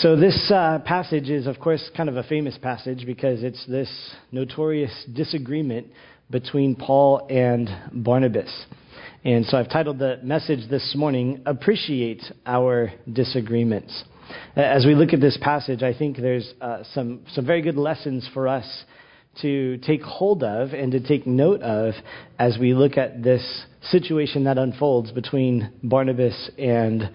So, this uh, passage is, of course, kind of a famous passage because it's this notorious disagreement between Paul and Barnabas. And so, I've titled the message this morning, Appreciate Our Disagreements. As we look at this passage, I think there's uh, some, some very good lessons for us to take hold of and to take note of as we look at this situation that unfolds between Barnabas and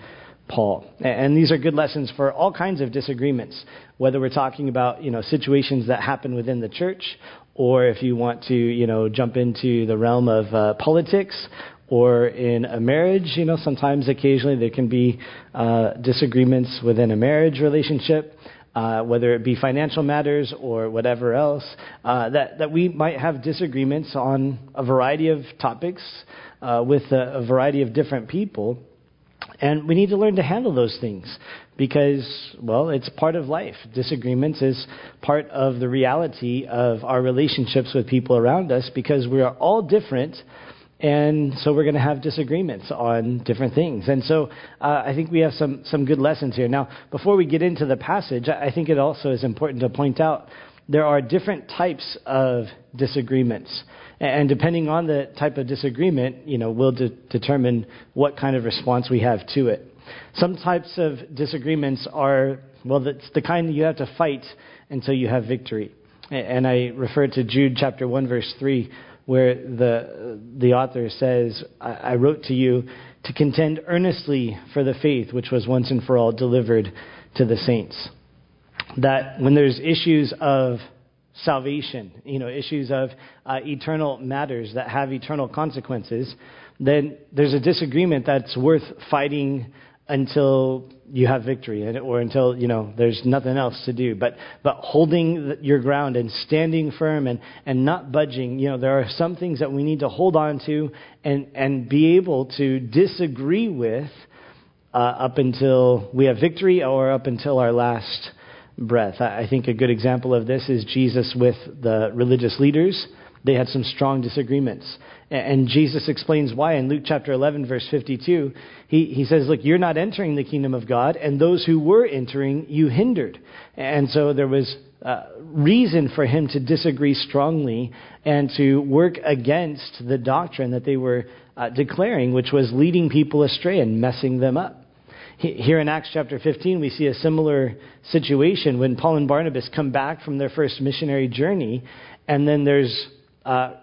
Paul. And these are good lessons for all kinds of disagreements, whether we're talking about, you know, situations that happen within the church, or if you want to, you know, jump into the realm of uh, politics, or in a marriage, you know, sometimes occasionally there can be uh, disagreements within a marriage relationship. Uh, whether it be financial matters or whatever else, uh, that, that we might have disagreements on a variety of topics uh, with a, a variety of different people. And we need to learn to handle those things because, well, it's part of life. Disagreements is part of the reality of our relationships with people around us because we are all different. And so we're going to have disagreements on different things. And so uh, I think we have some, some good lessons here. Now, before we get into the passage, I think it also is important to point out there are different types of disagreements. And depending on the type of disagreement, you know, will de- determine what kind of response we have to it. Some types of disagreements are, well, it's the kind that you have to fight until you have victory. And I refer to Jude chapter 1, verse 3, where the, the author says, I wrote to you to contend earnestly for the faith which was once and for all delivered to the saints. That when there's issues of salvation, you know, issues of uh, eternal matters that have eternal consequences, then there's a disagreement that's worth fighting until you have victory or until you know there's nothing else to do. But but holding your ground and standing firm and and not budging you know there are some things that we need to hold on to and and be able to disagree with uh, up until we have victory or up until our last breath. I think a good example of this is Jesus with the religious leaders. They had some strong disagreements. And Jesus explains why in Luke chapter 11, verse 52. He, he says, Look, you're not entering the kingdom of God, and those who were entering, you hindered. And so there was uh, reason for him to disagree strongly and to work against the doctrine that they were uh, declaring, which was leading people astray and messing them up. Here in Acts chapter 15, we see a similar situation when Paul and Barnabas come back from their first missionary journey, and then there's uh,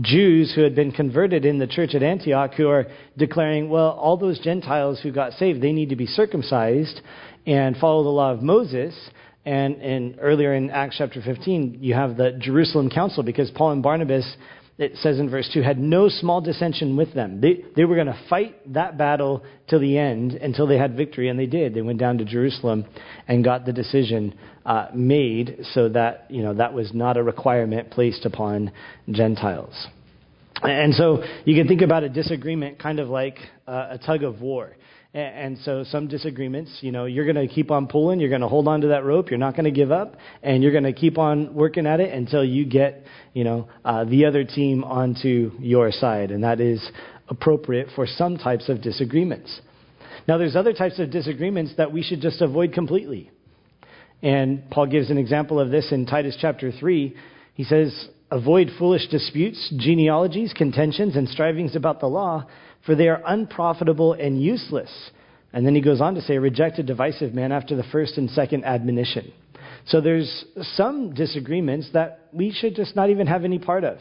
Jews who had been converted in the church at Antioch who are declaring, well, all those Gentiles who got saved, they need to be circumcised and follow the law of Moses. And, and earlier in Acts chapter 15, you have the Jerusalem Council because Paul and Barnabas it says in verse 2, had no small dissension with them. They, they were going to fight that battle till the end until they had victory, and they did. They went down to Jerusalem and got the decision uh, made so that, you know, that was not a requirement placed upon Gentiles. And so you can think about a disagreement kind of like uh, a tug of war. And so some disagreements, you know, you're going to keep on pulling, you're going to hold on to that rope, you're not going to give up, and you're going to keep on working at it until you get, you know, uh, the other team onto your side. And that is appropriate for some types of disagreements. Now, there's other types of disagreements that we should just avoid completely. And Paul gives an example of this in Titus chapter 3. He says, Avoid foolish disputes, genealogies, contentions, and strivings about the law for they are unprofitable and useless. And then he goes on to say, reject a divisive man after the first and second admonition. So there's some disagreements that we should just not even have any part of,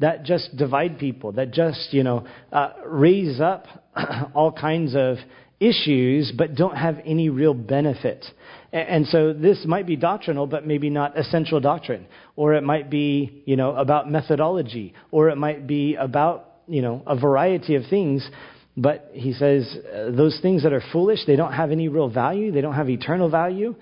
that just divide people, that just, you know, uh, raise up all kinds of issues, but don't have any real benefit. And so this might be doctrinal, but maybe not essential doctrine. Or it might be, you know, about methodology. Or it might be about you know, a variety of things. But he says uh, those things that are foolish, they don't have any real value, they don't have eternal value.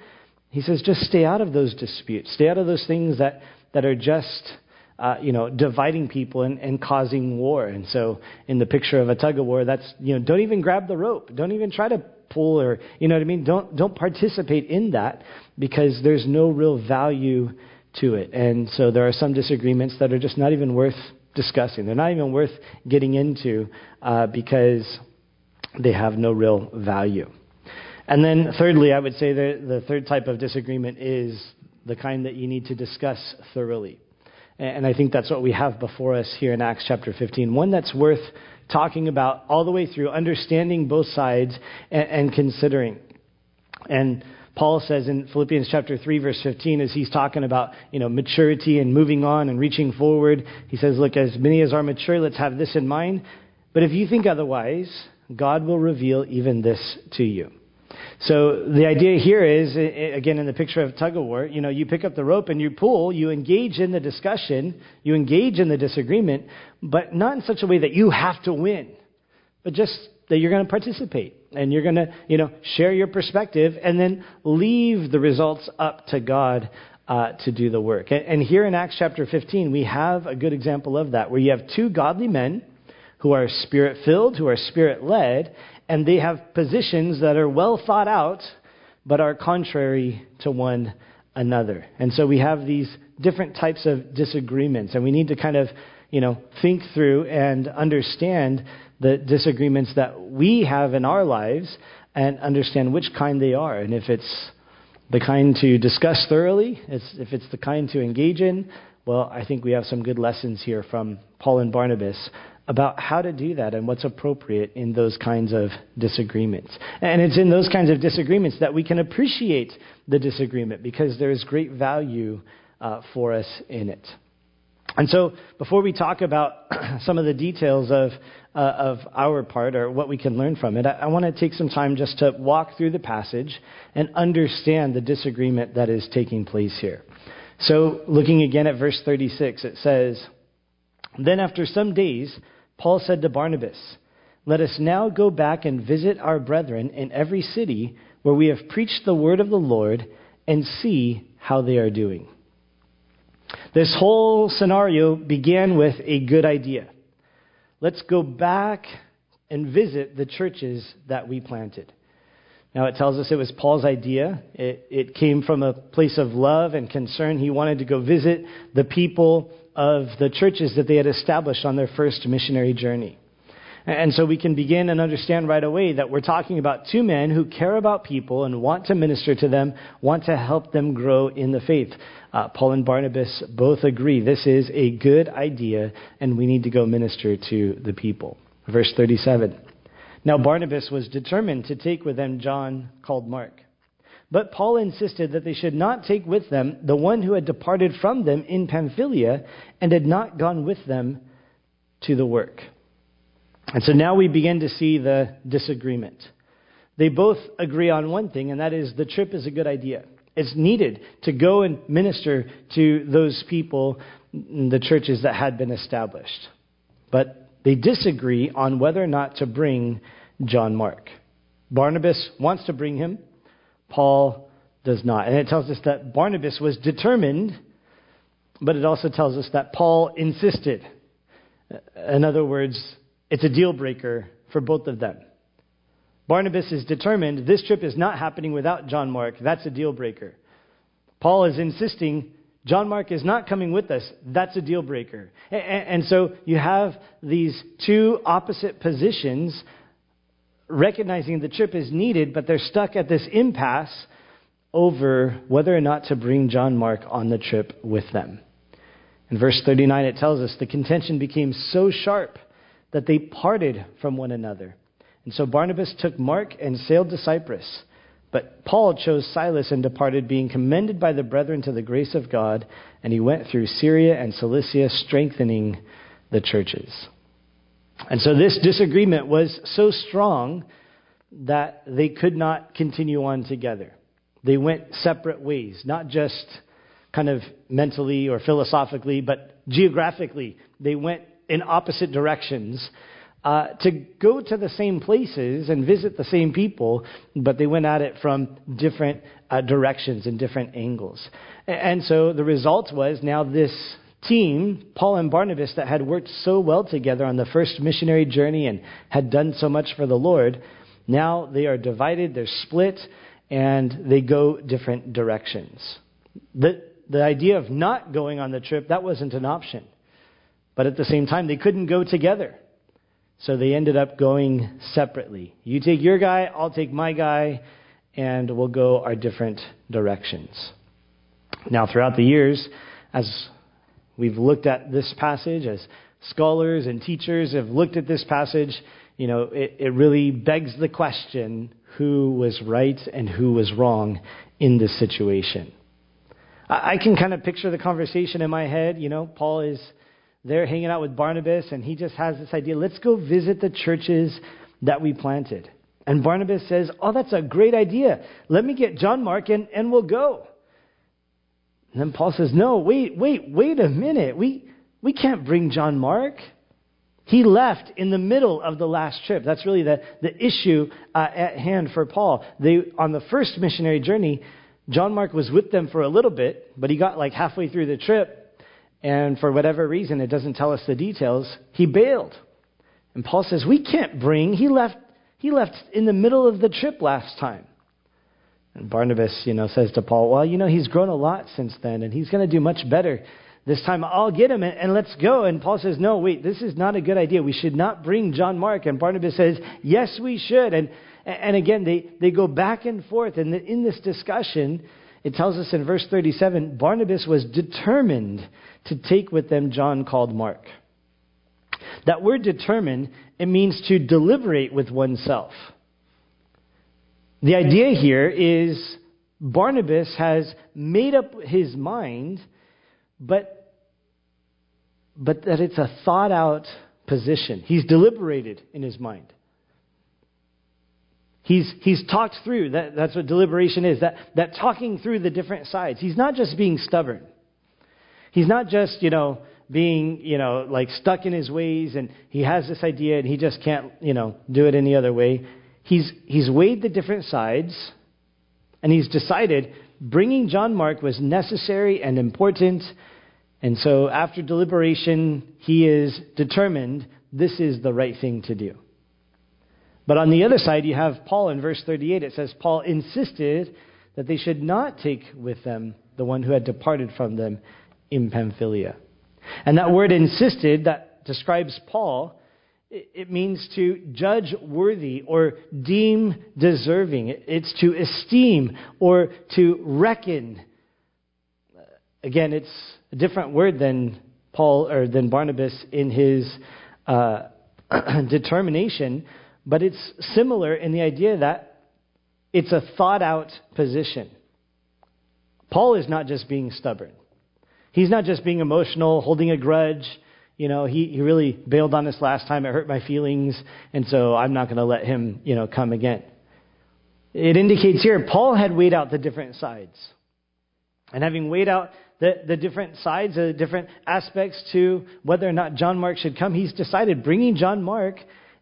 He says just stay out of those disputes, stay out of those things that, that are just, uh, you know, dividing people and, and causing war. And so in the picture of a tug of war, that's, you know, don't even grab the rope, don't even try to pull or, you know what I mean? Don't, don't participate in that because there's no real value to it. And so there are some disagreements that are just not even worth discussing. They're not even worth getting into uh, because they have no real value. And then, thirdly, I would say that the third type of disagreement is the kind that you need to discuss thoroughly. And I think that's what we have before us here in Acts chapter 15. One that's worth talking about all the way through, understanding both sides and, and considering. And Paul says in Philippians chapter 3 verse 15 as he's talking about, you know, maturity and moving on and reaching forward, he says, look, as many as are mature, let's have this in mind. But if you think otherwise, God will reveal even this to you. So the idea here is, again, in the picture of tug of war, you know, you pick up the rope and you pull, you engage in the discussion, you engage in the disagreement, but not in such a way that you have to win, but just that you're going to participate and you're going to, you know, share your perspective and then leave the results up to God uh, to do the work. And here in Acts chapter 15, we have a good example of that, where you have two godly men who are spirit filled, who are spirit led, and they have positions that are well thought out, but are contrary to one another. And so we have these different types of disagreements, and we need to kind of, you know, think through and understand the disagreements that we have in our lives and understand which kind they are. And if it's the kind to discuss thoroughly, if it's the kind to engage in, well, I think we have some good lessons here from Paul and Barnabas about how to do that and what's appropriate in those kinds of disagreements. And it's in those kinds of disagreements that we can appreciate the disagreement because there is great value uh, for us in it. And so, before we talk about some of the details of, uh, of our part or what we can learn from it, I, I want to take some time just to walk through the passage and understand the disagreement that is taking place here. So, looking again at verse 36, it says, Then after some days, Paul said to Barnabas, Let us now go back and visit our brethren in every city where we have preached the word of the Lord and see how they are doing. This whole scenario began with a good idea. Let's go back and visit the churches that we planted. Now, it tells us it was Paul's idea. It, it, came from a place of love and concern. He wanted to go visit the people of the churches that they had established on their first missionary journey. And so we can begin and understand right away that we're talking about two men who care about people and want to minister to them, want to help them grow in the faith. Uh, Paul and Barnabas both agree this is a good idea and we need to go minister to the people. Verse 37. Now Barnabas was determined to take with them John called Mark. But Paul insisted that they should not take with them the one who had departed from them in Pamphylia and had not gone with them to the work. And so now we begin to see the disagreement. They both agree on one thing, and that is the trip is a good idea. It's needed to go and minister to those people, the churches that had been established. But they disagree on whether or not to bring John Mark. Barnabas wants to bring him. Paul does not. And it tells us that Barnabas was determined, but it also tells us that Paul insisted. In other words, it's a deal breaker for both of them. Barnabas is determined this trip is not happening without John Mark. That's a deal breaker. Paul is insisting John Mark is not coming with us. That's a deal breaker. And so you have these two opposite positions recognizing the trip is needed, but they're stuck at this impasse over whether or not to bring John Mark on the trip with them. In verse 39, it tells us the contention became so sharp that they parted from one another. And so Barnabas took Mark and sailed to Cyprus. But Paul chose Silas and departed, being commended by the brethren to the grace of God, and he went through Syria and Cilicia, strengthening the churches. And so this disagreement was so strong that they could not continue on together. They went separate ways, not just kind of mentally or philosophically, but geographically. They went in opposite directions uh, to go to the same places and visit the same people, but they went at it from different uh, directions and different angles. And so the result was now this team, Paul and Barnabas, that had worked so well together on the first missionary journey and had done so much for the Lord, now they are divided, they're split, and they go different directions. The, the idea of not going on the trip, that wasn't an option. But at the same time, they couldn't go together. So they ended up going separately. You take your guy, I'll take my guy, and we'll go our different directions. Now, throughout the years, as we've looked at this passage, as scholars and teachers have looked at this passage, you know, it, it really begs the question who was right and who was wrong in this situation. I, I can kind of picture the conversation in my head. You know, Paul is there hanging out with Barnabas, and he just has this idea let's go visit the churches that we planted. And Barnabas says, Oh, that's a great idea. Let me get John Mark and, and we'll go. And then Paul says, No, wait, wait, wait a minute. We, we can't bring John Mark. He left in the middle of the last trip. That's really the, the issue uh, at hand for Paul. They, on the first missionary journey, John Mark was with them for a little bit, but he got like halfway through the trip, and for whatever reason, it doesn't tell us the details, he bailed. And Paul says, We can't bring. He left, he left in the middle of the trip last time. And Barnabas, you know, says to Paul, Well, you know, he's grown a lot since then, and he's going to do much better this time. I'll get him and, and, let's go. And Paul says, No, wait, this is not a good idea. We should not bring John Mark. And Barnabas says, Yes, we should. And, and again, they, they go back and forth. And in this discussion, it tells us in verse 37 Barnabas was determined to take with them John called Mark. That word determined, it means to deliberate with oneself. The idea here is Barnabas has made up his mind, but, but that it's a thought out position. He's deliberated in his mind. He's, he's talked through, that, that's what deliberation is, that, that talking through the different sides. He's not just being stubborn. He's not just, you know, being, you know, like stuck in his ways and he has this idea and he just can't, you know, do it any other way he's, he's weighed the different sides and he's decided bringing John Mark was necessary and important. And so, after deliberation, he is determined this is the right thing to do. But on the other side, you have Paul in verse 38. It says, Paul insisted that they should not take with them the one who had departed from them in Pamphylia. And that word insisted, that describes Paul, it means to judge worthy or deem deserving. It's to esteem or to reckon. Again, it's a different word than Paul or than Barnabas in his uh, determination, but it's similar in the idea that it's a thought out position. Paul is not just being stubborn. He's not just being emotional, holding a grudge you know, he, he really bailed on us last time. It hurt my feelings, and so I'm not going to let him, you know, come again. It indicates here Paul had weighed out the different sides. And having weighed out the, the different sides, the different aspects to whether or not John Mark should come, he's decided bringing John Mark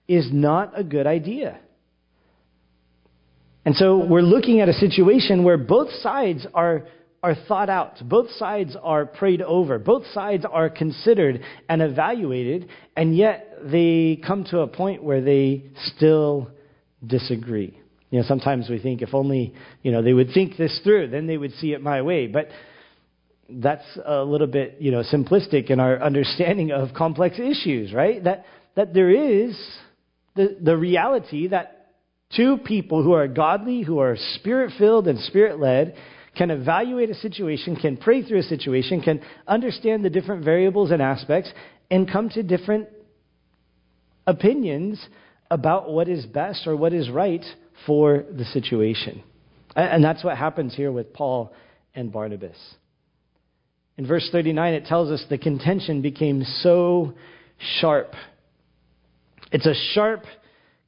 is not a good idea. And so we're looking at a situation where both sides are are thought out. Both sides are prayed over. Both sides are considered and evaluated, and yet they come to a point where they still disagree. You know, sometimes we think if only, you know, they would think this through, then they would see it my way. But that's a little bit, you know, simplistic in our understanding of complex issues, right? That that there is the, the reality that two people who are godly, who are spirit filled and spirit led, can evaluate a situation, can pray through a situation, can understand the different variables and aspects, and come to different opinions about what is best or what is right for the situation. And that's what happens here with Paul and Barnabas. In verse 39, it tells us the contention became so sharp. It's a sharp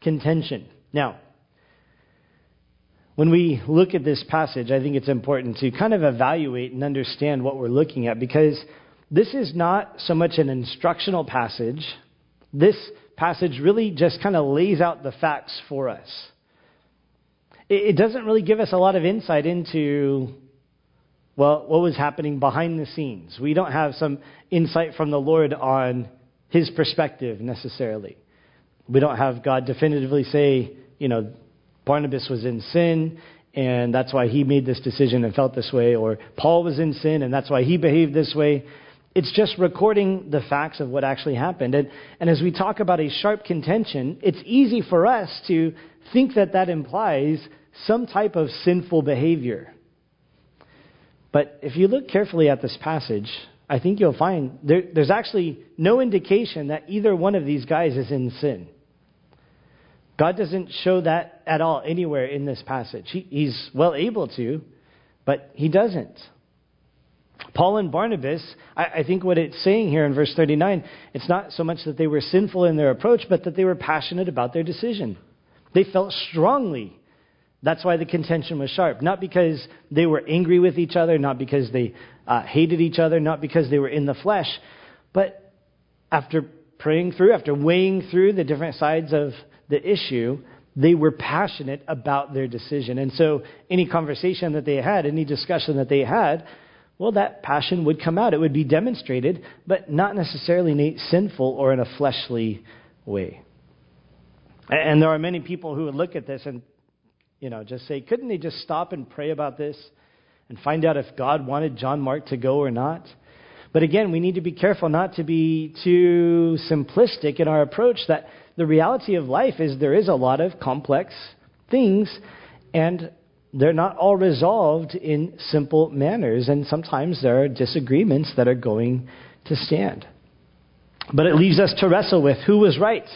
contention. Now, when we look at this passage, I think it's important to kind of evaluate and understand what we're looking at because this is not so much an instructional passage. This passage really just kind of lays out the facts for us. It doesn't really give us a lot of insight into, well, what was happening behind the scenes. We don't have some insight from the Lord on his perspective necessarily. We don't have God definitively say, you know, Barnabas was in sin, and that's why he made this decision and felt this way, or Paul was in sin, and that's why he behaved this way. It's just recording the facts of what actually happened. And, and as we talk about a sharp contention, it's easy for us to think that that implies some type of sinful behavior. But if you look carefully at this passage, I think you'll find there, there's actually no indication that either one of these guys is in sin. God doesn't show that at all anywhere in this passage. He, he's well able to, but he doesn't. Paul and Barnabas, I, I think what it's saying here in verse 39, it's not so much that they were sinful in their approach, but that they were passionate about their decision. They felt strongly. That's why the contention was sharp. Not because they were angry with each other, not because they uh, hated each other, not because they were in the flesh, but after praying through, after weighing through the different sides of the issue, they were passionate about their decision. And so any conversation that they had, any discussion that they had, well, that passion would come out. It would be demonstrated, but not necessarily in a sinful or in a fleshly way. And there are many people who would look at this and, you know, just say, couldn't they just stop and pray about this and find out if God wanted John Mark to go or not? But again, we need to be careful not to be too simplistic in our approach that the reality of life is there is a lot of complex things, and they're not all resolved in simple manners, and sometimes there are disagreements that are going to stand. But it leaves us to wrestle with who was right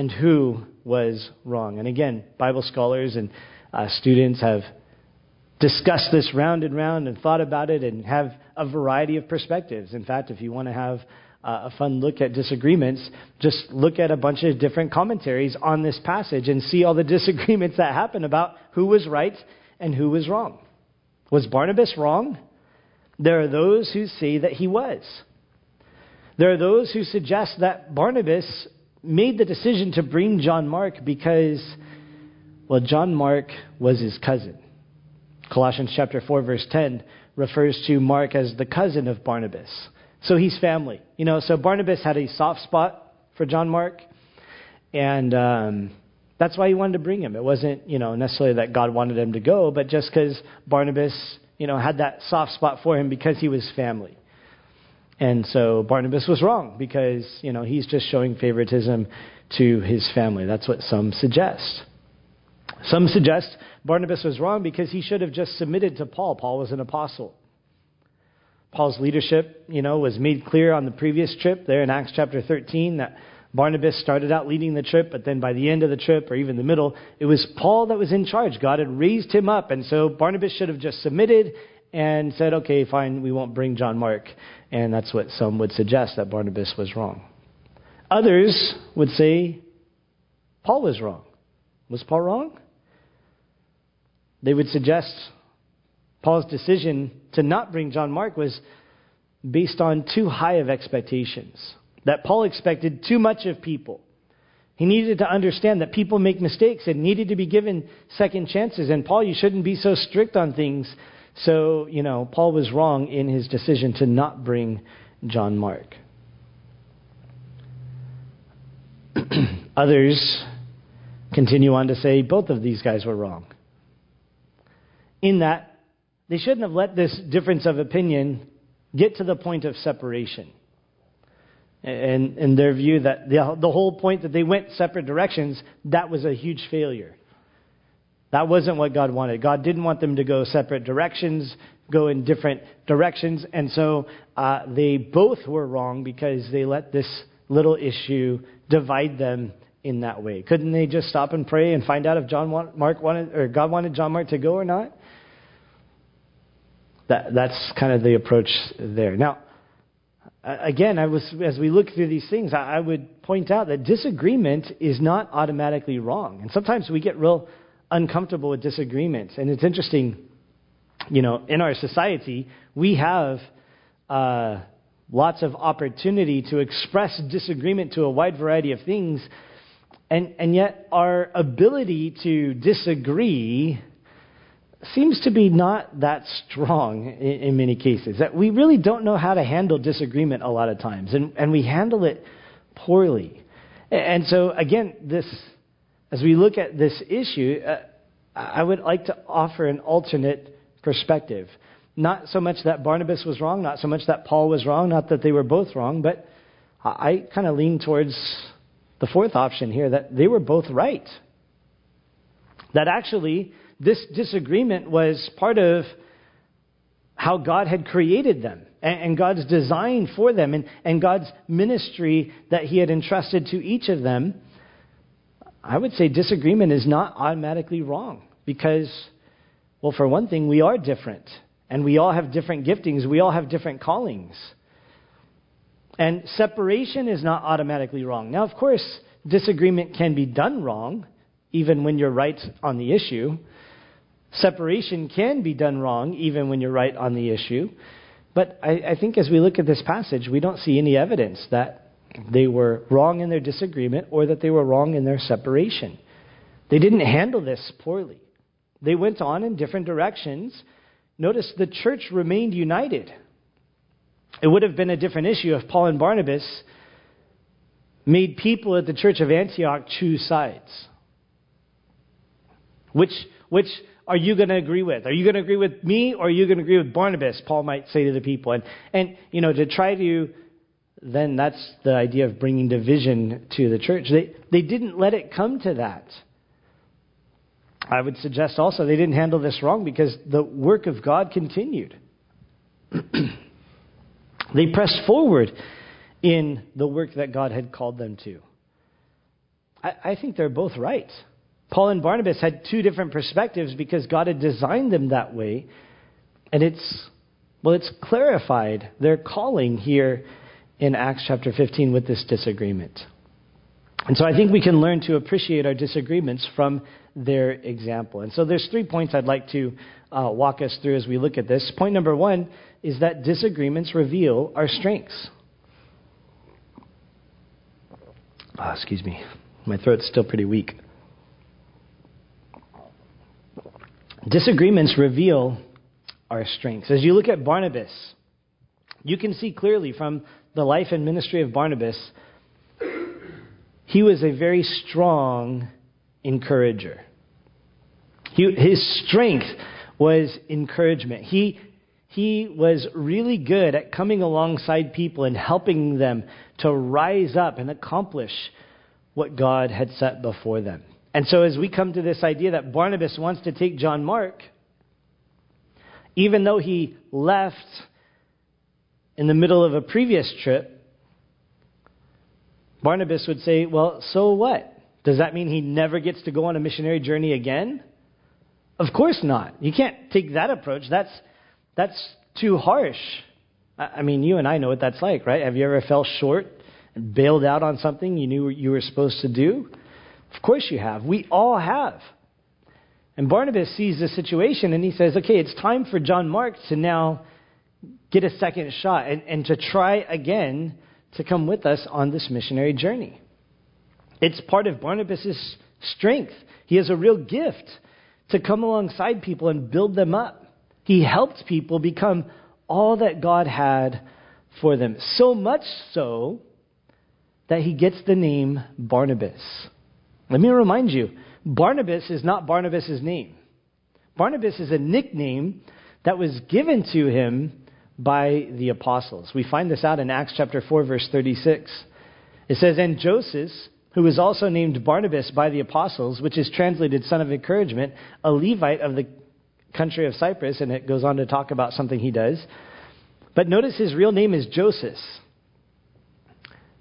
and who was wrong. And again, Bible scholars and uh, students have discussed this round and round and thought about it and have a variety of perspectives. In fact, if you want to have uh, a fun look at disagreements, just look at a bunch of different commentaries on this passage and see all the disagreements that happen about who was right and who was wrong. Was Barnabas wrong? There are those who say that he was. There are those who suggest that Barnabas made the decision to bring John Mark because, well, John Mark was his cousin. Colossians chapter 4, verse 10 refers to Mark as the cousin of Barnabas. So he's family. You know, so Barnabas had a soft spot for John Mark, and um, that's why he wanted to bring him. It wasn't, you know, necessarily that God wanted him to go, but just because Barnabas, you know, had that soft spot for him because he was family. And so Barnabas was wrong because, you know, he's just showing favoritism to his family. That's what some suggest. Some suggest Barnabas was wrong because he should have just submitted to Paul. Paul was an apostle. Paul's leadership, you know, was made clear on the previous trip there in Acts chapter 13 that Barnabas started out leading the trip, but then by the end of the trip or even the middle, it was Paul that was in charge. God had raised him up, and so Barnabas should have just submitted and said, okay, fine, we won't bring John Mark. And that's what some would suggest that Barnabas was wrong. Others would say Paul was wrong. Was Paul wrong? They would suggest Paul's decision to not bring John Mark was based on too high of expectations. That Paul expected too much of people. He needed to understand that people make mistakes and needed to be given second chances. And Paul, you shouldn't be so strict on things. So, you know, Paul was wrong in his decision to not bring John Mark. Others continue on to say both of these guys were wrong. In that they shouldn't have let this difference of opinion get to the point of separation. And in their view, that the, the whole point that they went separate directions, that was a huge failure. That wasn't what God wanted. God didn't want them to go separate directions, go in different directions. And so uh, they both were wrong because they let this little issue divide them in that way. Couldn't they just stop and pray and find out if John Mark wanted or God wanted John Mark to go or not? That, that's kind of the approach there. Now, again, I was, as we look through these things, I, I would point out that disagreement is not automatically wrong. And sometimes we get real uncomfortable with disagreements. And it's interesting, you know, in our society, we have uh, lots of opportunity to express disagreement to a wide variety of things. And, and yet, our ability to disagree seems to be not that strong in, in, many cases. That we really don't know how to handle disagreement a lot of times, and, and we handle it poorly. And so, again, this, as we look at this issue, uh, I would like to offer an alternate perspective. Not so much that Barnabas was wrong, not so much that Paul was wrong, not that they were both wrong, but I kind of lean towards the fourth option here that they were both right. That actually, this disagreement was part of how God had created them and, God's design for them and, and God's ministry that He had entrusted to each of them. I would say disagreement is not automatically wrong because, well, for one thing, we are different and we all have different giftings, we all have different callings. And separation is not automatically wrong. Now, of course, disagreement can be done wrong, even when you're right on the issue. Separation can be done wrong, even when you're right on the issue. But I, I think as we look at this passage, we don't see any evidence that they were wrong in their disagreement or that they were wrong in their separation. They didn't handle this poorly. They went on in different directions. Notice the church remained united. It would have been a different issue if Paul and Barnabas made people at the church of Antioch choose sides. Which, which are you going to agree with? Are you going to agree with me or are you going to agree with Barnabas? Paul might say to the people. And, and you know, to try to, then that's the idea of bringing division to the church. They, they didn't let it come to that. I would suggest also they didn't handle this wrong because the work of God continued. they pressed forward in the work that God had called them to. I, I think they're both right. Paul and Barnabas had two different perspectives because God had designed them that way. And it's, well, it's clarified their calling here in Acts chapter 15 with this disagreement. And so I think we can learn to appreciate our disagreements from their example. And so there's three points I'd like to uh, walk us through as we look at this. Point number one is that disagreements reveal our strengths. Oh, excuse me. My throat's still pretty weak. Disagreements reveal our strengths. As you look at Barnabas, you can see clearly from the life and ministry of Barnabas, he was a very strong encourager. He, his strength was encouragement. He, he was really good at coming alongside people and helping them to rise up and accomplish what God had set before them. And so, as we come to this idea that Barnabas wants to take John Mark, even though he left in the middle of a previous trip, Barnabas would say, Well, so what? Does that mean he never gets to go on a missionary journey again? Of course not. You can't take that approach. That's, that's too harsh. I mean, you and I know what that's like, right? Have you ever fell short and bailed out on something you knew you were supposed to do? Of course you have. We all have. And Barnabas sees the situation and he says, okay, it's time for John Mark to now get a second shot and, and to try again to come with us on this missionary journey. It's part of Barnabas' strength. He has a real gift to come alongside people and build them up. He helped people become all that God had for them. So much so that he gets the name Barnabas. Let me remind you Barnabas is not Barnabas' name. Barnabas is a nickname that was given to him by the apostles. We find this out in Acts chapter 4 verse 36. It says, "And Joseph, who was also named Barnabas by the apostles, which is translated son of encouragement, a Levite of the country of Cyprus, and it goes on to talk about something he does. But notice his real name is Joseph.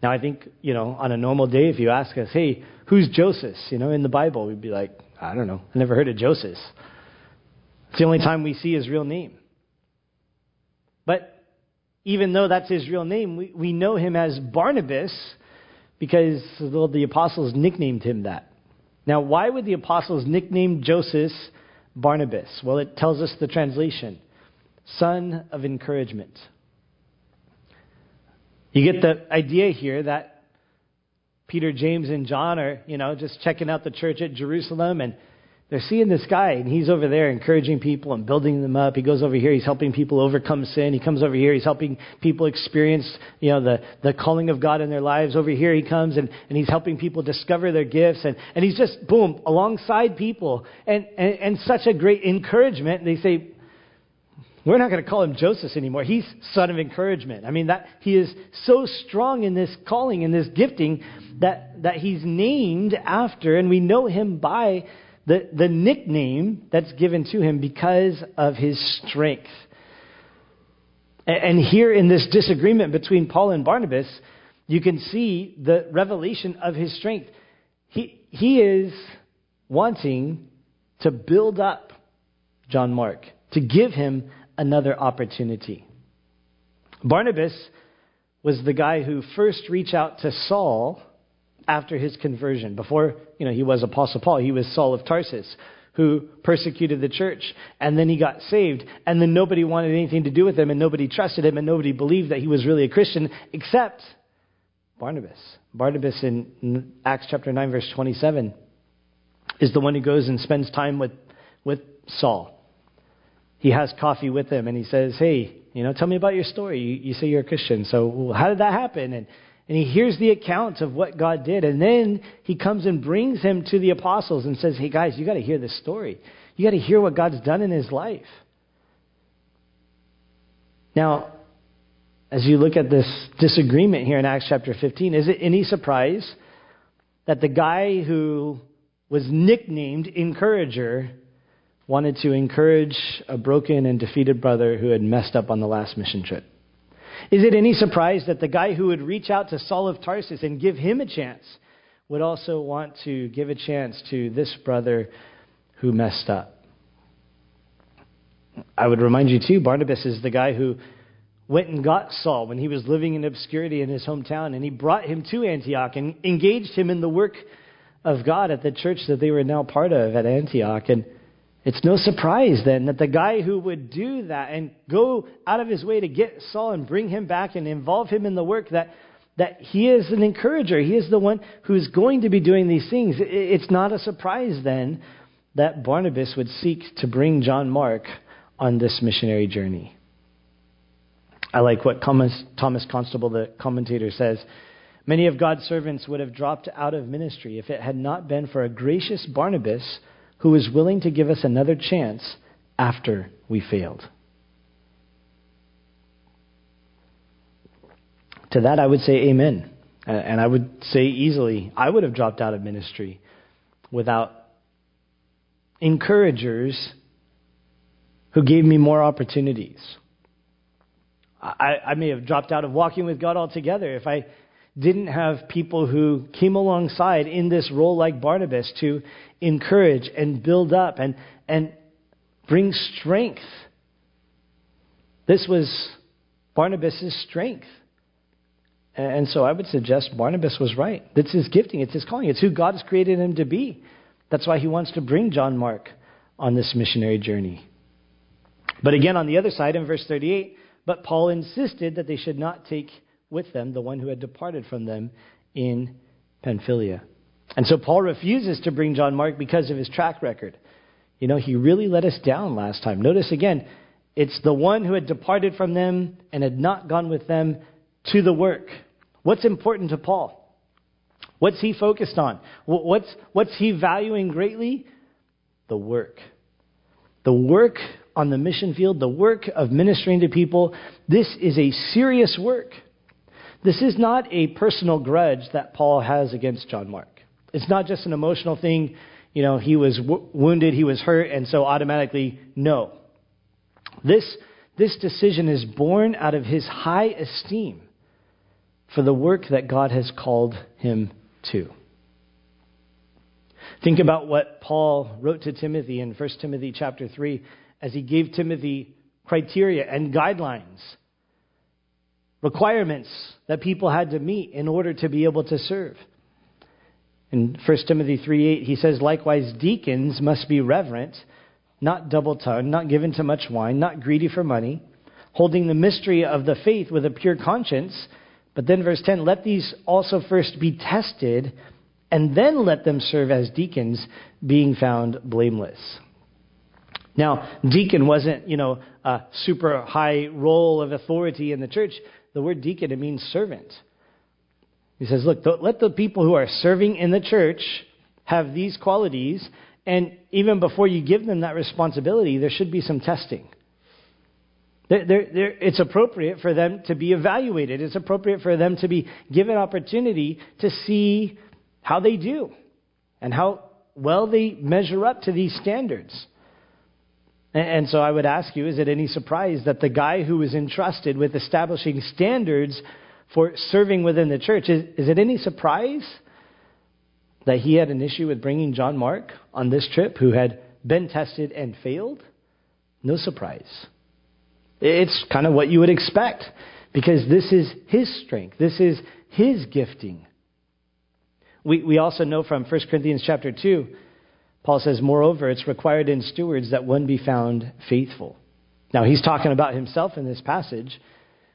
Now, I think, you know, on a normal day, if you ask us, hey, who's Joseph? You know, in the Bible, we'd be like, I don't know. I never heard of Joseph. It's the only time we see his real name. Even though that's his real name, we, we know him as Barnabas because well, the apostles nicknamed him that. Now, why would the apostles nickname Joseph Barnabas? Well, it tells us the translation son of encouragement. You get the idea here that Peter, James, and John are, you know, just checking out the church at Jerusalem and they're seeing this guy and he's over there encouraging people and building them up. He goes over here, he's helping people overcome sin. He comes over here, he's helping people experience, you know, the, the calling of God in their lives. Over here he comes and, and he's helping people discover their gifts and, and he's just, boom, alongside people and, and, and such a great encouragement. And They say, we're not going to call him Joseph anymore. He's son of encouragement. I mean, that he is so strong in this calling, in this gifting, that, that he's named after, and we know him by the, the nickname that's given to him because of his strength. And here in this disagreement between Paul and Barnabas, you can see the revelation of his strength. He, he is wanting to build up John Mark, to give him another opportunity. Barnabas was the guy who first reached out to Saul after his conversion. Before, you know, he was Apostle Paul, he was Saul of Tarsus who persecuted the church. And then he got saved. And then nobody wanted anything to do with him, and nobody trusted him, and nobody believed that he was really a Christian, except Barnabas. Barnabas in Acts chapter 9, verse 27, is the one who goes and spends time with, with Saul. He has coffee with him, and he says, Hey, you know, tell me about your story. You, you say you're a Christian. So how did that happen? And and he hears the account of what God did. And then he comes and brings him to the apostles and says, Hey, guys, you got to hear this story. You got to hear what God's done in his life. Now, as you look at this disagreement here in Acts chapter 15, is it any surprise that the guy who was nicknamed Encourager wanted to encourage a broken and defeated brother who had messed up on the last mission trip? Is it any surprise that the guy who would reach out to Saul of Tarsus and give him a chance would also want to give a chance to this brother who messed up? I would remind you, too, Barnabas is the guy who went and got Saul when he was living in obscurity in his hometown, and he brought him to Antioch and engaged him in the work of God at the church that they were now part of at Antioch. And it's no surprise then that the guy who would do that and go out of his way to get Saul and bring him back and involve him in the work that that he is an encourager. He is the one who's going to be doing these things. It's not a surprise then that Barnabas would seek to bring John Mark on this missionary journey. I like what Thomas, Thomas Constable, the commentator, says. Many of God's servants would have dropped out of ministry if it had not been for a gracious Barnabas who is willing to give us another chance after we failed. To that, I would say amen. And I would say easily, I would have dropped out of ministry without encouragers who gave me more opportunities. I, I, may have dropped out of walking with God altogether if I didn't have people who came alongside in this role like Barnabas to encourage and build up and, and bring strength. This was Barnabas' strength. And so I would suggest Barnabas was right. That's his gifting, it's his calling, it's who God has created him to be. That's why he wants to bring John Mark on this missionary journey. But again, on the other side, in verse 38, but Paul insisted that they should not take with them the one who had departed from them in Pamphylia. And so Paul refuses to bring John Mark because of his track record. You know, he really let us down last time. Notice again, it's the one who had departed from them and had not gone with them to the work. What's important to Paul? What's he focused on? What's, what's he valuing greatly? The work. The work on the mission field, the work of ministering to people. This is a serious work. This is not a personal grudge that Paul has against John Mark. It's not just an emotional thing, you know, he was w- wounded, he was hurt, and so automatically, no. This, this decision is born out of his high esteem for the work that God has called him to. Think about what Paul wrote to Timothy in 1 Timothy chapter 3 as he gave Timothy criteria and guidelines, requirements that people had to meet in order to be able to serve. In 1 Timothy 3:8, he says, Likewise, deacons must be reverent, not double tongued, not given to much wine, not greedy for money, holding the mystery of the faith with a pure conscience. But then, verse 10, let these also first be tested, and then let them serve as deacons, being found blameless. Now, deacon wasn't, you know, a super high role of authority in the church. The word deacon, it means servant. He says, look, let the people who are serving in the church have these qualities, and even before you give them that responsibility, there should be some testing. They're, they're, it's appropriate for them to be evaluated. It's appropriate for them to be given opportunity to see how they do and how well they measure up to these standards. And so I would ask you, is it any surprise that the guy who was entrusted with establishing standards for serving within the church, is, is it any surprise that he had an issue with bringing John Mark on this trip who had been tested and failed? No surprise. It's kind of what you would expect because this is his strength. This is his gifting. We, we also know from 1 Corinthians chapter 2, Paul says, Moreover, it's required in stewards that one be found faithful. Now, he's talking about himself in this passage,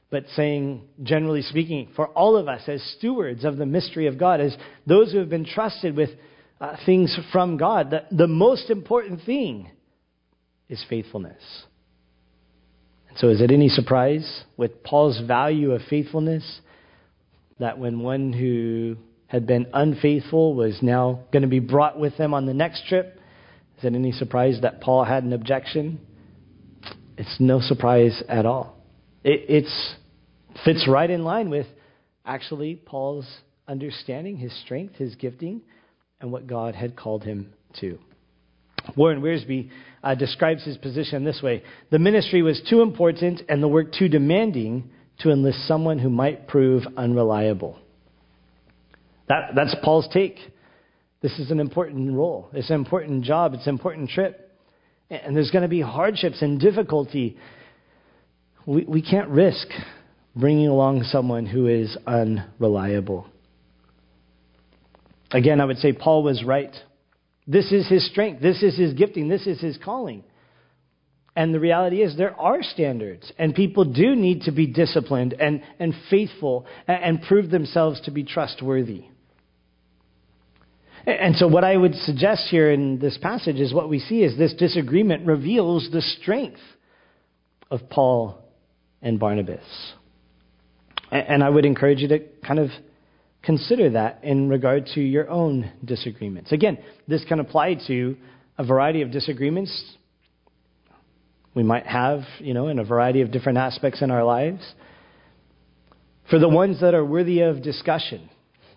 but saying, generally speaking, for all of us as stewards of the mystery of God, as those who have been trusted with uh, things from God, the, the most important thing is faithfulness. So, is it any surprise with Paul's value of faithfulness that when one who had been unfaithful was now going to be brought with them on the next trip, is it any surprise that Paul had an objection? It's no surprise at all. It it's, fits right in line with actually Paul's understanding, his strength, his gifting, and what God had called him to. Warren Wiersbe uh, describes his position this way The ministry was too important and the work too demanding to enlist someone who might prove unreliable. That, that's Paul's take. This is an important role, it's an important job, it's an important trip. And there's going to be hardships and difficulty. We, we can't risk bringing along someone who is unreliable. Again, I would say Paul was right. This is his strength. This is his gifting. This is his calling. And the reality is, there are standards, and people do need to be disciplined and, and faithful and, and prove themselves to be trustworthy. And so, what I would suggest here in this passage is what we see is this disagreement reveals the strength of Paul and Barnabas. And I would encourage you to kind of consider that in regard to your own disagreements. Again, this can apply to a variety of disagreements we might have, you know, in a variety of different aspects in our lives. For the ones that are worthy of discussion,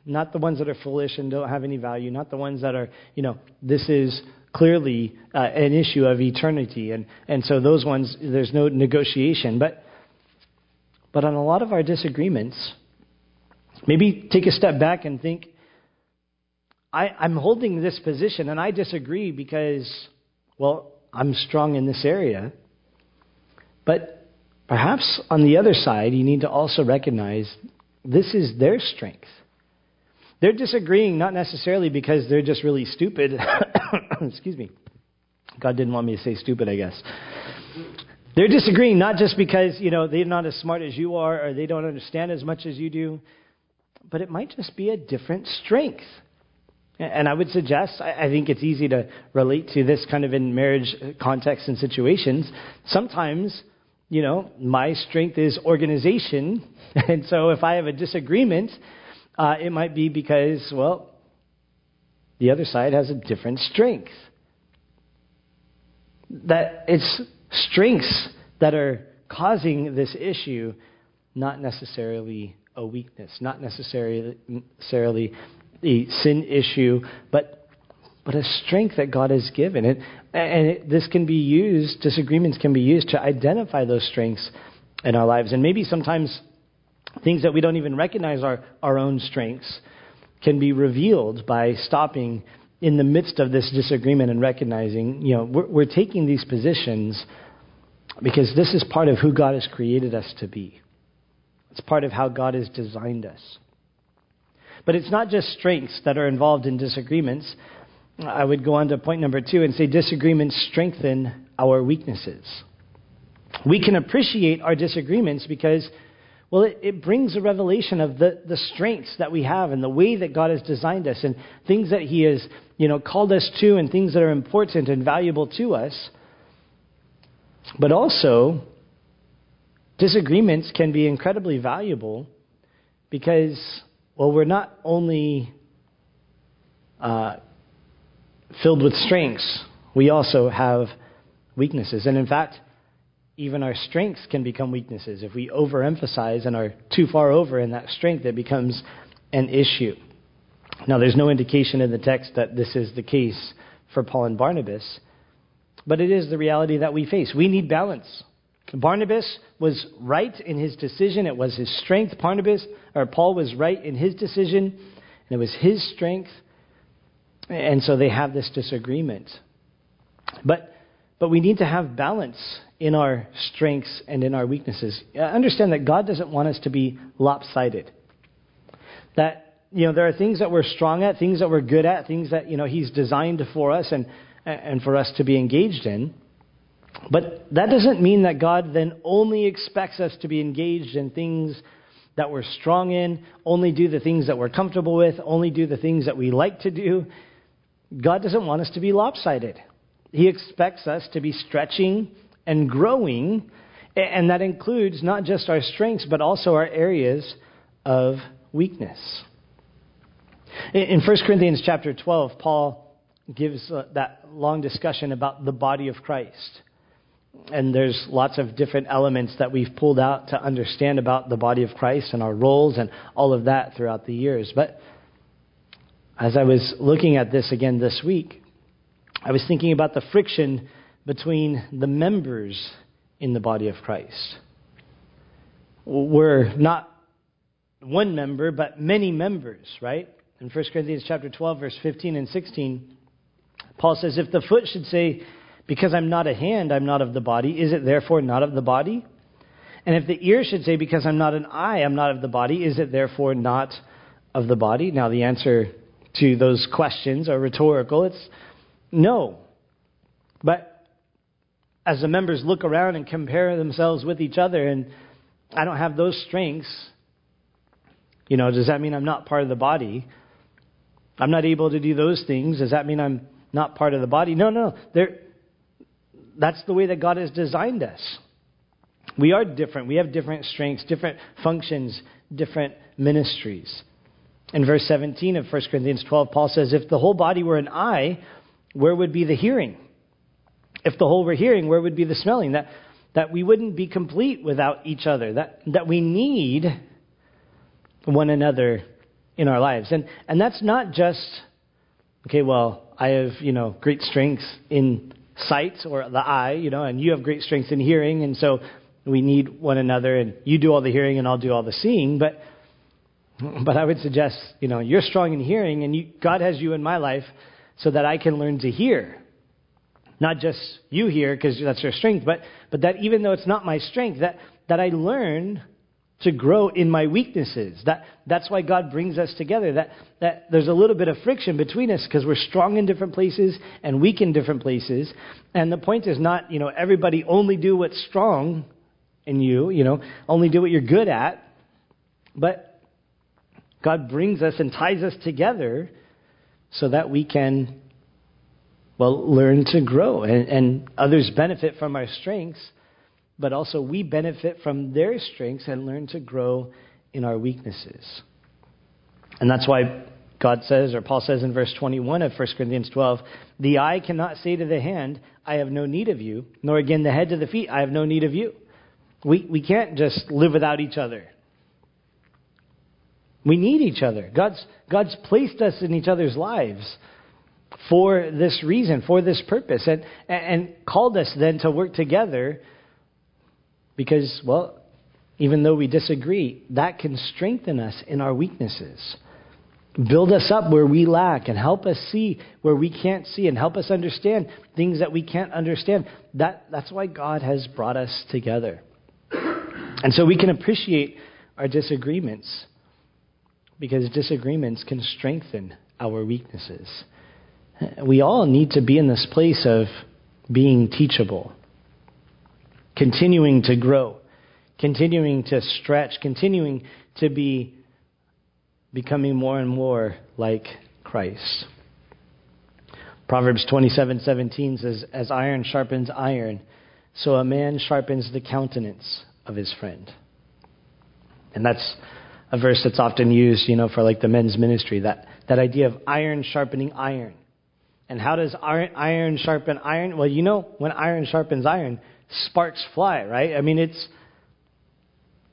not the ones that are foolish and don't have any value, not the ones that are, you know, this is clearly uh, an issue of eternity. And, and so those ones, there's no negotiation. But, but on a lot of our disagreements, Maybe take a step back and think I, I'm holding this position and I disagree because, well, I'm strong in this area. But perhaps on the other side, you need to also recognize this is their strength. They're disagreeing not necessarily because they're just really stupid. Excuse me. God didn't want me to say stupid, I guess. They're disagreeing not just because, you know, they're not as smart as you are or they don't understand as much as you do but it might just be a different strength. And I would suggest, I think it's easy to relate to this kind of in marriage uh, contexts and situations. Sometimes, you know, my strength is organization. And so if I have a disagreement, uh, it might be because, well, the other side has a different strength. That it's strengths that are causing this issue, not necessarily a weakness, not necessarily, necessarily a sin issue, but, but a strength that God has given. It, and it, this can be used, disagreements can be used to identify those strengths in our lives. And maybe sometimes things that we don't even recognize are our own strengths can be revealed by stopping in the midst of this disagreement and recognizing, you know, we're, we're taking these positions because this is part of who God has created us to be. It's part of how God has designed us. But it's not just strengths that are involved in disagreements. I would go on to point number two and say disagreements strengthen our weaknesses. We can appreciate our disagreements because, well, it, it, brings a revelation of the, the strengths that we have and the way that God has designed us and things that He has, you know, called us to and things that are important and valuable to us. But also, disagreements can be incredibly valuable because, well, we're not only uh, filled with strengths, we also have weaknesses. And in fact, even our strengths can become weaknesses. If we overemphasize and are too far over in that strength, it becomes an issue. Now, there's no indication in the text that this is the case for Paul and Barnabas, but it is the reality that we face. We need balance. Barnabas was right in his decision. It was his strength. Barnabas or Paul was right in his decision, and it was his strength. And so they have this disagreement. But but we need to have balance in our strengths and in our weaknesses. Understand that God doesn't want us to be lopsided. That you know there are things that we're strong at, things that we're good at, things that you know He's designed for us and and for us to be engaged in. But that doesn't mean that God then only expects us to be engaged in things that we're strong in, only do the things that we're comfortable with, only do the things that we like to do. God doesn't want us to be lopsided. He expects us to be stretching and growing, and that includes not just our strengths, but also our areas of weakness. In 1 Corinthians chapter 12, Paul gives uh, that long discussion about the body of Christ. And there's lots of different elements that we've pulled out to understand about the body of Christ and our roles and all of that throughout the years. But as I was looking at this again this week, I was thinking about the friction between the members in the body of Christ. We're not one member, but many members, right? In 1 Corinthians chapter 12, verse 15 and 16, Paul says, If the foot should say, Because I'm not a hand, I'm not of the body, is it therefore not of the body? And if the ear should say, Because I'm not an eye, I'm not of the body, is it therefore not of the body? Now, the answer to those questions are rhetorical. It's no. But as the members look around and compare themselves with each other, and I don't have those strengths, you know, does that mean I'm not part of the body? I'm not able to do those things. Does that mean I'm not part of the body? No, no. There, that's the way that God has designed us. We are different. We have different strengths, different functions, different ministries. In verse 17 of 1 Corinthians 12, Paul says, If the whole body were an eye, where would be the hearing? If the whole were hearing, where would be the smelling? That, that we wouldn't be complete without each other, that, that we need one another in our lives. And, and that's not just, okay, well, I have, you know, great strengths in sight or the eye, you know, and you have great strengths in hearing, and so we need one another, and you do all the hearing and I'll do all the seeing. But, but I would suggest, you know, you're strong in hearing, and you, God has you in my life so that I can learn to hear. Not just you hear because that's your strength, but, but that even though it's not my strength, that, that I learn to grow in my weaknesses. That, that's why God brings us together. That, that there's a little bit of friction between us because we're strong in different places and weak in different places. And the point is not, you know, everybody only do what's strong in you, you know, only do what you're good at. But God brings us and ties us together so that we can, well, learn to grow. And, and others benefit from our strengths, but also we benefit from their strengths and learn to grow in our weaknesses. And that's why God says, or Paul says in verse 21 of 1 Corinthians 12, the eye cannot say to the hand, I have no need of you, nor again the head to the feet, I have no need of you. We, we can't just live without each other. We need each other. God's, God's placed us in each other's lives for this reason, for this purpose, and, and called us then to work together because, well, even though we disagree, that can strengthen us in our weaknesses. Build us up where we lack and help us see where we can't see and help us understand things that we can't understand. That, that's why God has brought us together. And so we can appreciate our disagreements because disagreements can strengthen our weaknesses. We all need to be in this place of being teachable, continuing to grow, continuing to stretch, continuing to be becoming more and more like Christ. Proverbs 27:17 says as iron sharpens iron so a man sharpens the countenance of his friend. And that's a verse that's often used, you know, for like the men's ministry, that, that idea of iron sharpening iron. And how does iron, iron sharpen iron? Well, you know, when iron sharpens iron, sparks fly, right? I mean, it's,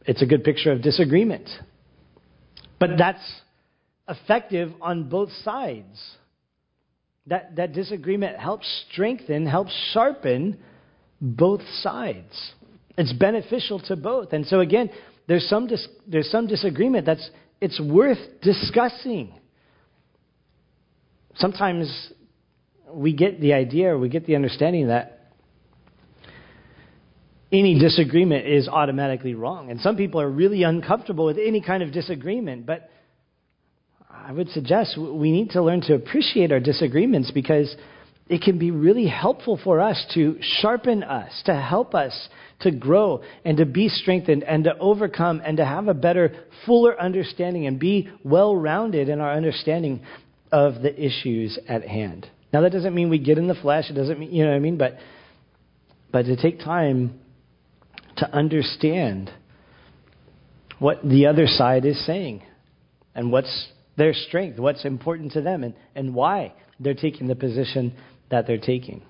it's a good picture of disagreement. But that's, effective on both sides. That, that disagreement helps strengthen, helps sharpen both sides. It's beneficial to both. And so, again, there's some, dis- there's some disagreement that's it's worth discussing. Sometimes we get the idea we get the understanding that any disagreement is automatically wrong. And some people are really uncomfortable with any kind of disagreement. But I would suggest we need to learn to appreciate our disagreements because it can be really helpful for us to sharpen us, to help us to grow and to be strengthened and to overcome and to have a better, fuller understanding and be well rounded in our understanding of the issues at hand. Now, that doesn't mean we get in the flesh. It doesn't mean, you know what I mean? But, but to take time to understand what the other side is saying and what's their strength, what's important to them, and, and why they're taking the position that they're taking.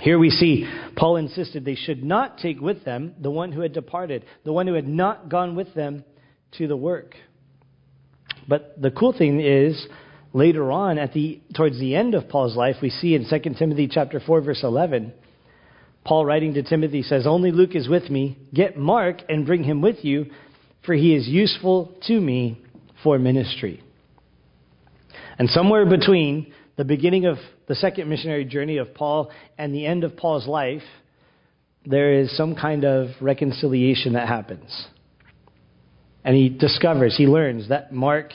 Here we see Paul insisted they should not take with them the one who had departed, the one who had not gone with them to the work. But the cool thing is, later on, at the, towards the end of Paul's life, we see in 2 Timothy chapter 4, verse 11, Paul writing to Timothy says, Only Luke is with me. Get Mark and bring him with you, for he is useful to me for ministry. And somewhere between the beginning of the second missionary journey of Paul and the end of Paul's life, there is some kind of reconciliation that happens. And he discovers, he learns that Mark,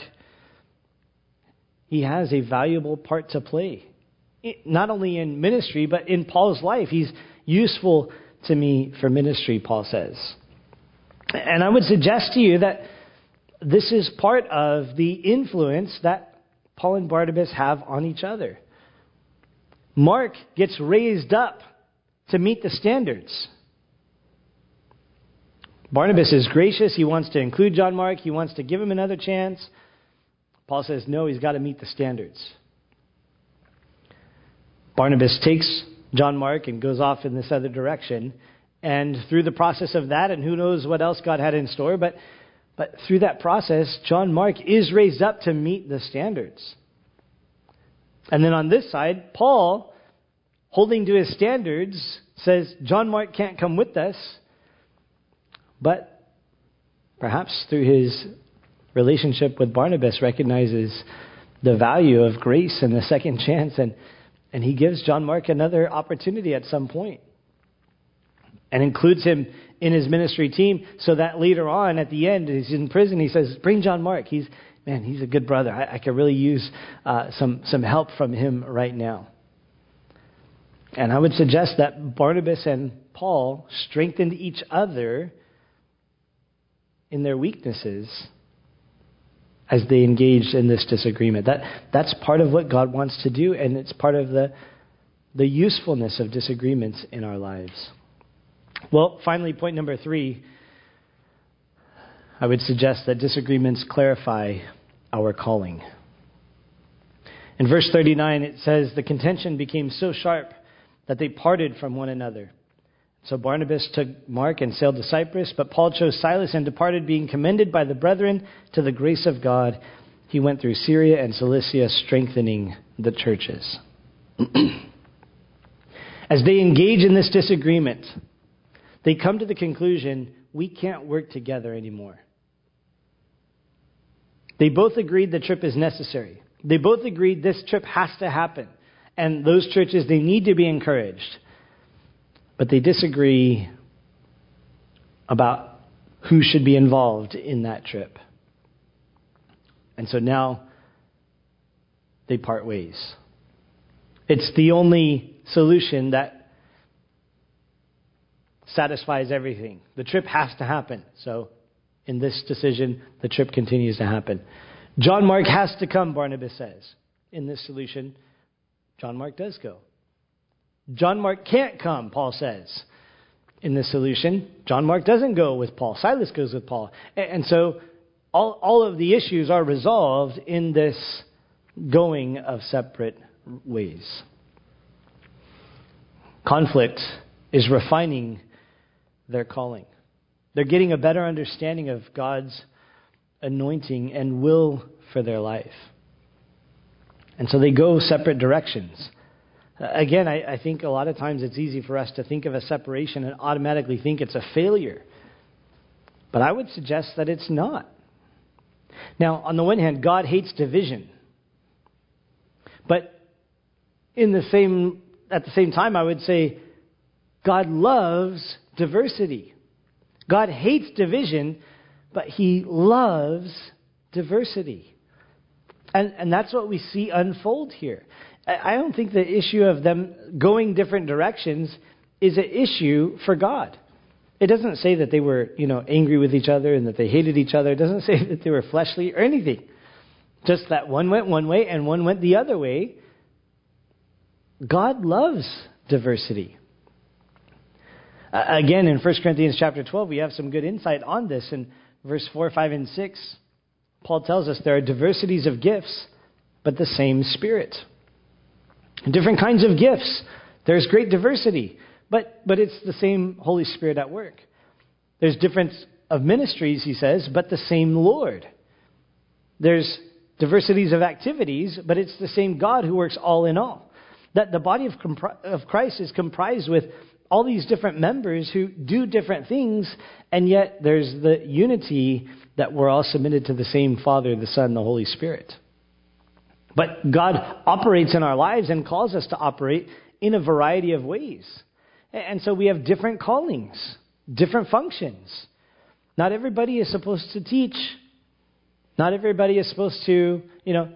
he has a valuable part to play. Not only in ministry, but in Paul's life. He's useful to me for ministry, Paul says. And I would suggest to you that this is part of the influence that Paul and Barnabas have on each other. Mark gets raised up to meet the standards. Barnabas is gracious. He wants to include John Mark. He wants to give him another chance. Paul says, no, he's got to meet the standards. Barnabas takes John Mark and goes off in this other direction. And through the process of that, and who knows what else God had in store, but, but through that process, John Mark is raised up to meet the standards. And then on this side, Paul, holding to his standards, says, John Mark can't come with us, but perhaps through his relationship with Barnabas, recognizes the value of grace and the second chance, and, and he gives John Mark another opportunity at some point and includes him in his ministry team so that later on at the end he's in prison he says bring john mark he's man, he's a good brother. I, I could really use uh, some, some help from him right now. And I would suggest that Barnabas and Paul strengthened each other in their weaknesses as they engaged in this disagreement. That, that's part of what God wants to do, and it's part of the, the usefulness of disagreements in our lives. Well, finally, point number three I would suggest that disagreements clarify our calling. In verse 39, it says, The contention became so sharp that they parted from one another. So Barnabas took Mark and sailed to Cyprus, but Paul chose Silas and departed, being commended by the brethren to the grace of God. He went through Syria and Cilicia, strengthening the churches. As they engage in this disagreement, they come to the conclusion we can't work together anymore. They both agreed the trip is necessary. They both agreed this trip has to happen. And those churches, they need to be encouraged. But they disagree about who should be involved in that trip. And so now they part ways. It's the only solution that satisfies everything. The trip has to happen. So in this decision, the trip continues to happen. John Mark has to come, Barnabas says. In this solution, John Mark does go. John Mark can't come, Paul says. In this solution, John Mark doesn't go with Paul. Silas goes with Paul. And so all, all of the issues are resolved in this going of separate ways. Conflict is refining their calling. They're getting a better understanding of God's anointing and will for their life. And so they go separate directions. Again, I, I, think a lot of times it's easy for us to think of a separation and automatically think it's a failure. But I would suggest that it's not. Now, on the one hand, God hates division. But in the same, at the same time, I would say God loves diversity. God hates division, but he loves diversity. And, and that's what we see unfold here. I, don't think the issue of them going different directions is an issue for God. It doesn't say that they were, you know, angry with each other and that they hated each other. It doesn't say that they were fleshly or anything. Just that one went one way and one went the other way. God loves diversity. Uh, again, in 1 Corinthians chapter 12, we have some good insight on this. In verse 4, 5, and 6, Paul tells us there are diversities of gifts, but the same Spirit. Different kinds of gifts. There's great diversity, but, but it's the same Holy Spirit at work. There's difference of ministries, he says, but the same Lord. There's diversities of activities, but it's the same God who works all in all. That the body of, of Christ is comprised with all these different members who do different things, and yet there's the unity that we're all submitted to the same Father, the Son, the Holy Spirit. But God operates in our lives and calls us to operate in a variety of ways. And so we have different callings, different functions. Not everybody is supposed to teach. Not everybody is supposed to, you know,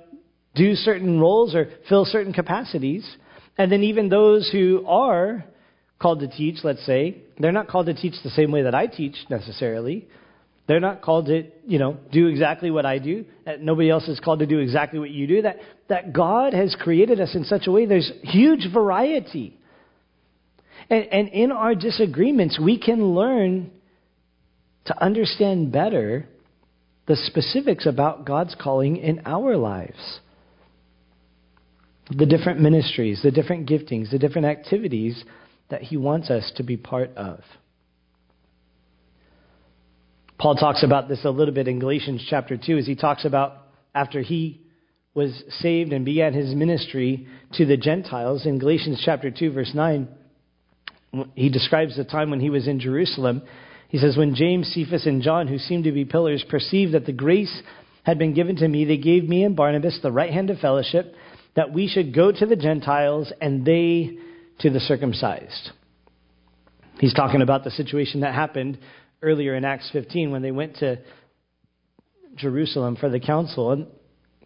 do certain roles or fill certain capacities. And then even those who are called to teach, let's say, they're not called to teach the same way that I teach necessarily. They're not called to, you know, do exactly what I do. Nobody else is called to do exactly what you do. That, that God has created us in such a way, there's huge variety. And, and in our disagreements, we can learn to understand better the specifics about God's calling in our lives. The different ministries, the different giftings, the different activities that he wants us to be part of. Paul talks about this a little bit in Galatians chapter 2 as he talks about after he was saved and began his ministry to the Gentiles. In Galatians chapter 2, verse 9, he describes the time when he was in Jerusalem. He says, When James, Cephas, and John, who seemed to be pillars, perceived that the grace had been given to me, they gave me and Barnabas the right hand of fellowship, that we should go to the Gentiles and they to the circumcised. He's talking about the situation that happened earlier in Acts 15 when they went to Jerusalem for the council. And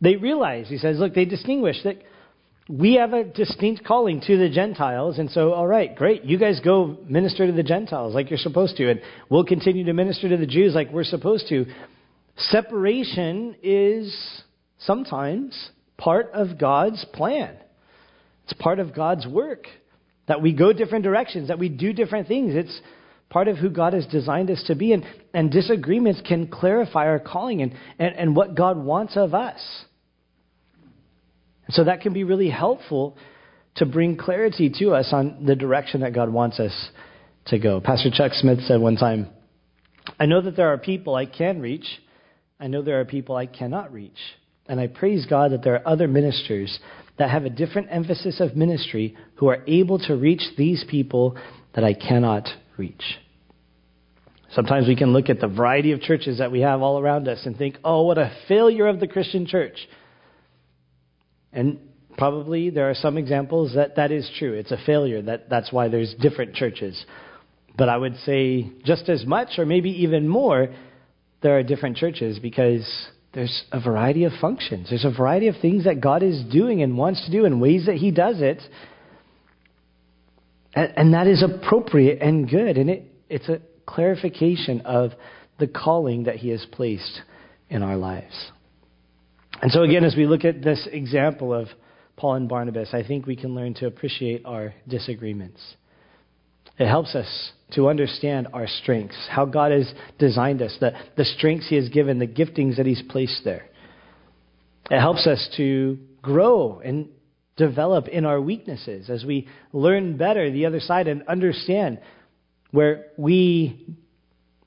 they realized, he says, look, they distinguish that we have a distinct calling to the Gentiles. And so, all right, great. You guys go minister to the Gentiles like you're supposed to. And we'll continue to minister to the Jews like we're supposed to. Separation is sometimes part of God's plan, it's part of God's work that we go different directions, that we do different things. It's part of who God has designed us to be. And, and disagreements can clarify our calling and, and, and what God wants of us. And So that can be really helpful to bring clarity to us on the direction that God wants us to go. Pastor Chuck Smith said one time, I know that there are people I can reach. I know there are people I cannot reach. And I praise God that there are other ministers that have a different emphasis of ministry who are able to reach these people that I cannot reach. Sometimes we can look at the variety of churches that we have all around us and think, oh, what a failure of the Christian church. And probably there are some examples that that is true. It's a failure. That, that's why there's different churches. But I would say just as much, or maybe even more, there are different churches because there's a variety of functions. There's a variety of things that God is doing and wants to do in ways that He does it. And, and that is appropriate and good. And it, it's a clarification of the calling that He has placed in our lives. And so, again, as we look at this example of Paul and Barnabas, I think we can learn to appreciate our disagreements. It helps us to understand our strengths, how God has designed us, the, the strengths He has given, the giftings that He's placed there. It helps us to grow and develop in our weaknesses as we learn better the other side and understand where we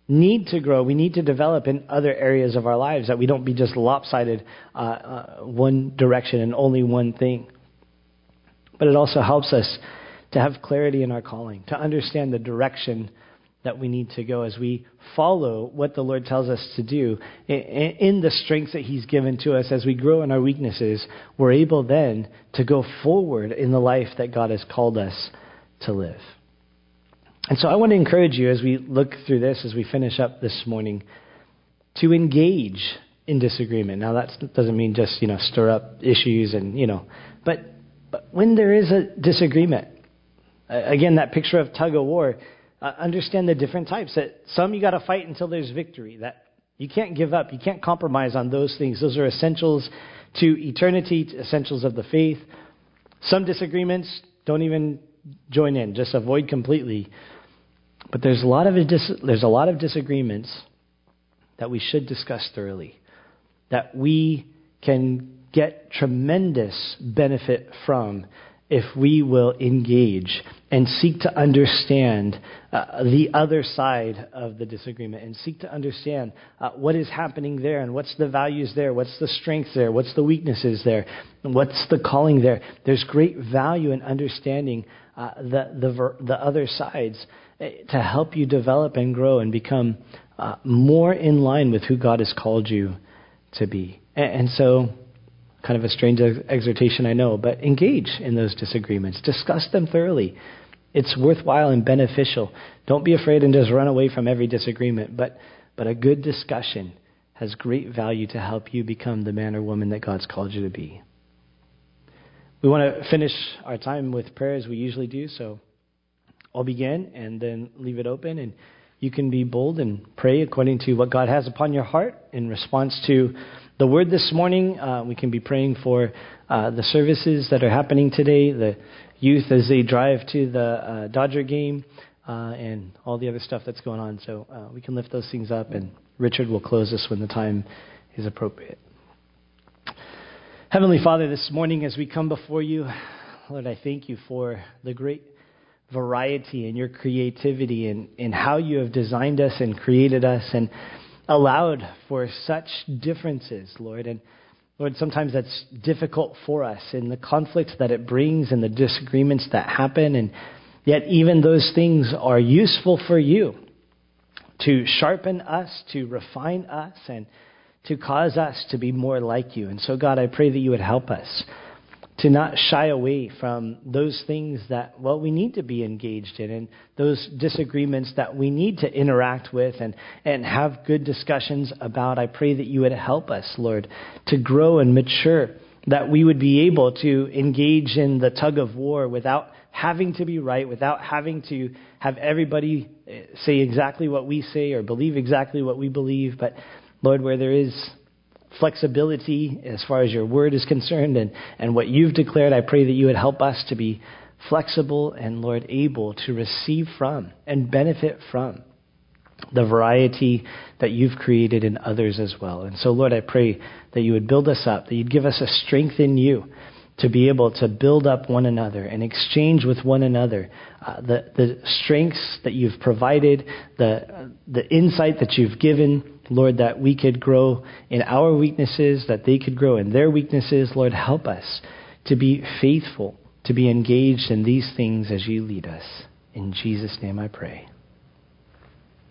need to grow, we need to develop in other areas of our lives, that we don't be just lopsided uh, uh, one direction and only one thing. But it also helps us to have clarity in our calling, to understand the direction that we need to go as we follow what the Lord tells us to do in the strengths that He's given to us as we grow in our weaknesses. We're able then to go forward in the life that God has called us to live. And so I want to encourage you as we look through this, as we finish up this morning, to engage in disagreement. Now that doesn't mean just, you know, stir up issues and, you know, but, but when there is a disagreement, again, that picture of tug of war, uh, understand the different types. That some you got to fight until there's victory. That you can't give up. You can't compromise on those things. Those are essentials to eternity, essentials of the faith. Some disagreements don't even join in, just avoid completely. But there's a lot of dis- there's a lot of disagreements that we should discuss thoroughly, that we can get tremendous benefit from if we will engage and seek to understand uh, the other side of the disagreement and seek to understand uh, what is happening there and what's the values there, what's the strengths there, what's the weaknesses there, what's the calling there. There's great value in understanding uh, the, the, the other sides eh, to help you develop and grow and become uh, more in line with who God has called you to be. And, and so kind of a strange exhortation, I know, but engage in those disagreements. Discuss them thoroughly. It's worthwhile and beneficial. Don't be afraid and just run away from every disagreement, but, but a good discussion has great value to help you become the man or woman that God's called you to be. We want to finish our time with prayer as we usually do, so I'll begin and then leave it open, and you can be bold and pray according to what God has upon your heart in response to the word this morning. Uh, we can be praying for uh, the services that are happening today, the youth as they drive to the uh, Dodger game, uh, and all the other stuff that's going on. So uh, we can lift those things up, and Richard will close us when the time is appropriate. Heavenly Father, this morning as we come before you, Lord, I thank you for the great variety and your creativity and in how you have designed us and created us. And allowed for such differences, Lord. And Lord, sometimes that's difficult for us in the conflicts that it brings and the disagreements that happen. And yet, even those things are useful for you to sharpen us, to refine us, and to cause us to be more like you. And so, God, I pray that you would help us to not shy away from those things that, well, we need to be engaged in and those disagreements that we need to interact with and, and have good discussions about. I pray that you would help us, Lord, to grow and mature, that we would be able to engage in the tug of war without having to be right, without having to have everybody eh, say exactly what we say or believe exactly what we believe, but Lord, where there is flexibility as far as your word is concerned and, and what you've declared. I pray that you would help us to be flexible and, Lord, able to receive from and benefit from the variety that you've created in others as well. And so, Lord, I pray that you would build us up, that you'd give us a strength in you to be able to build up one another and exchange with one another uh, the, the strengths that you've provided, the, the insight that you've given, Lord, that we could grow in our weaknesses, that they could grow in their weaknesses. Lord, help us to be faithful, to be engaged in these things as you lead us. In Jesus' name I pray.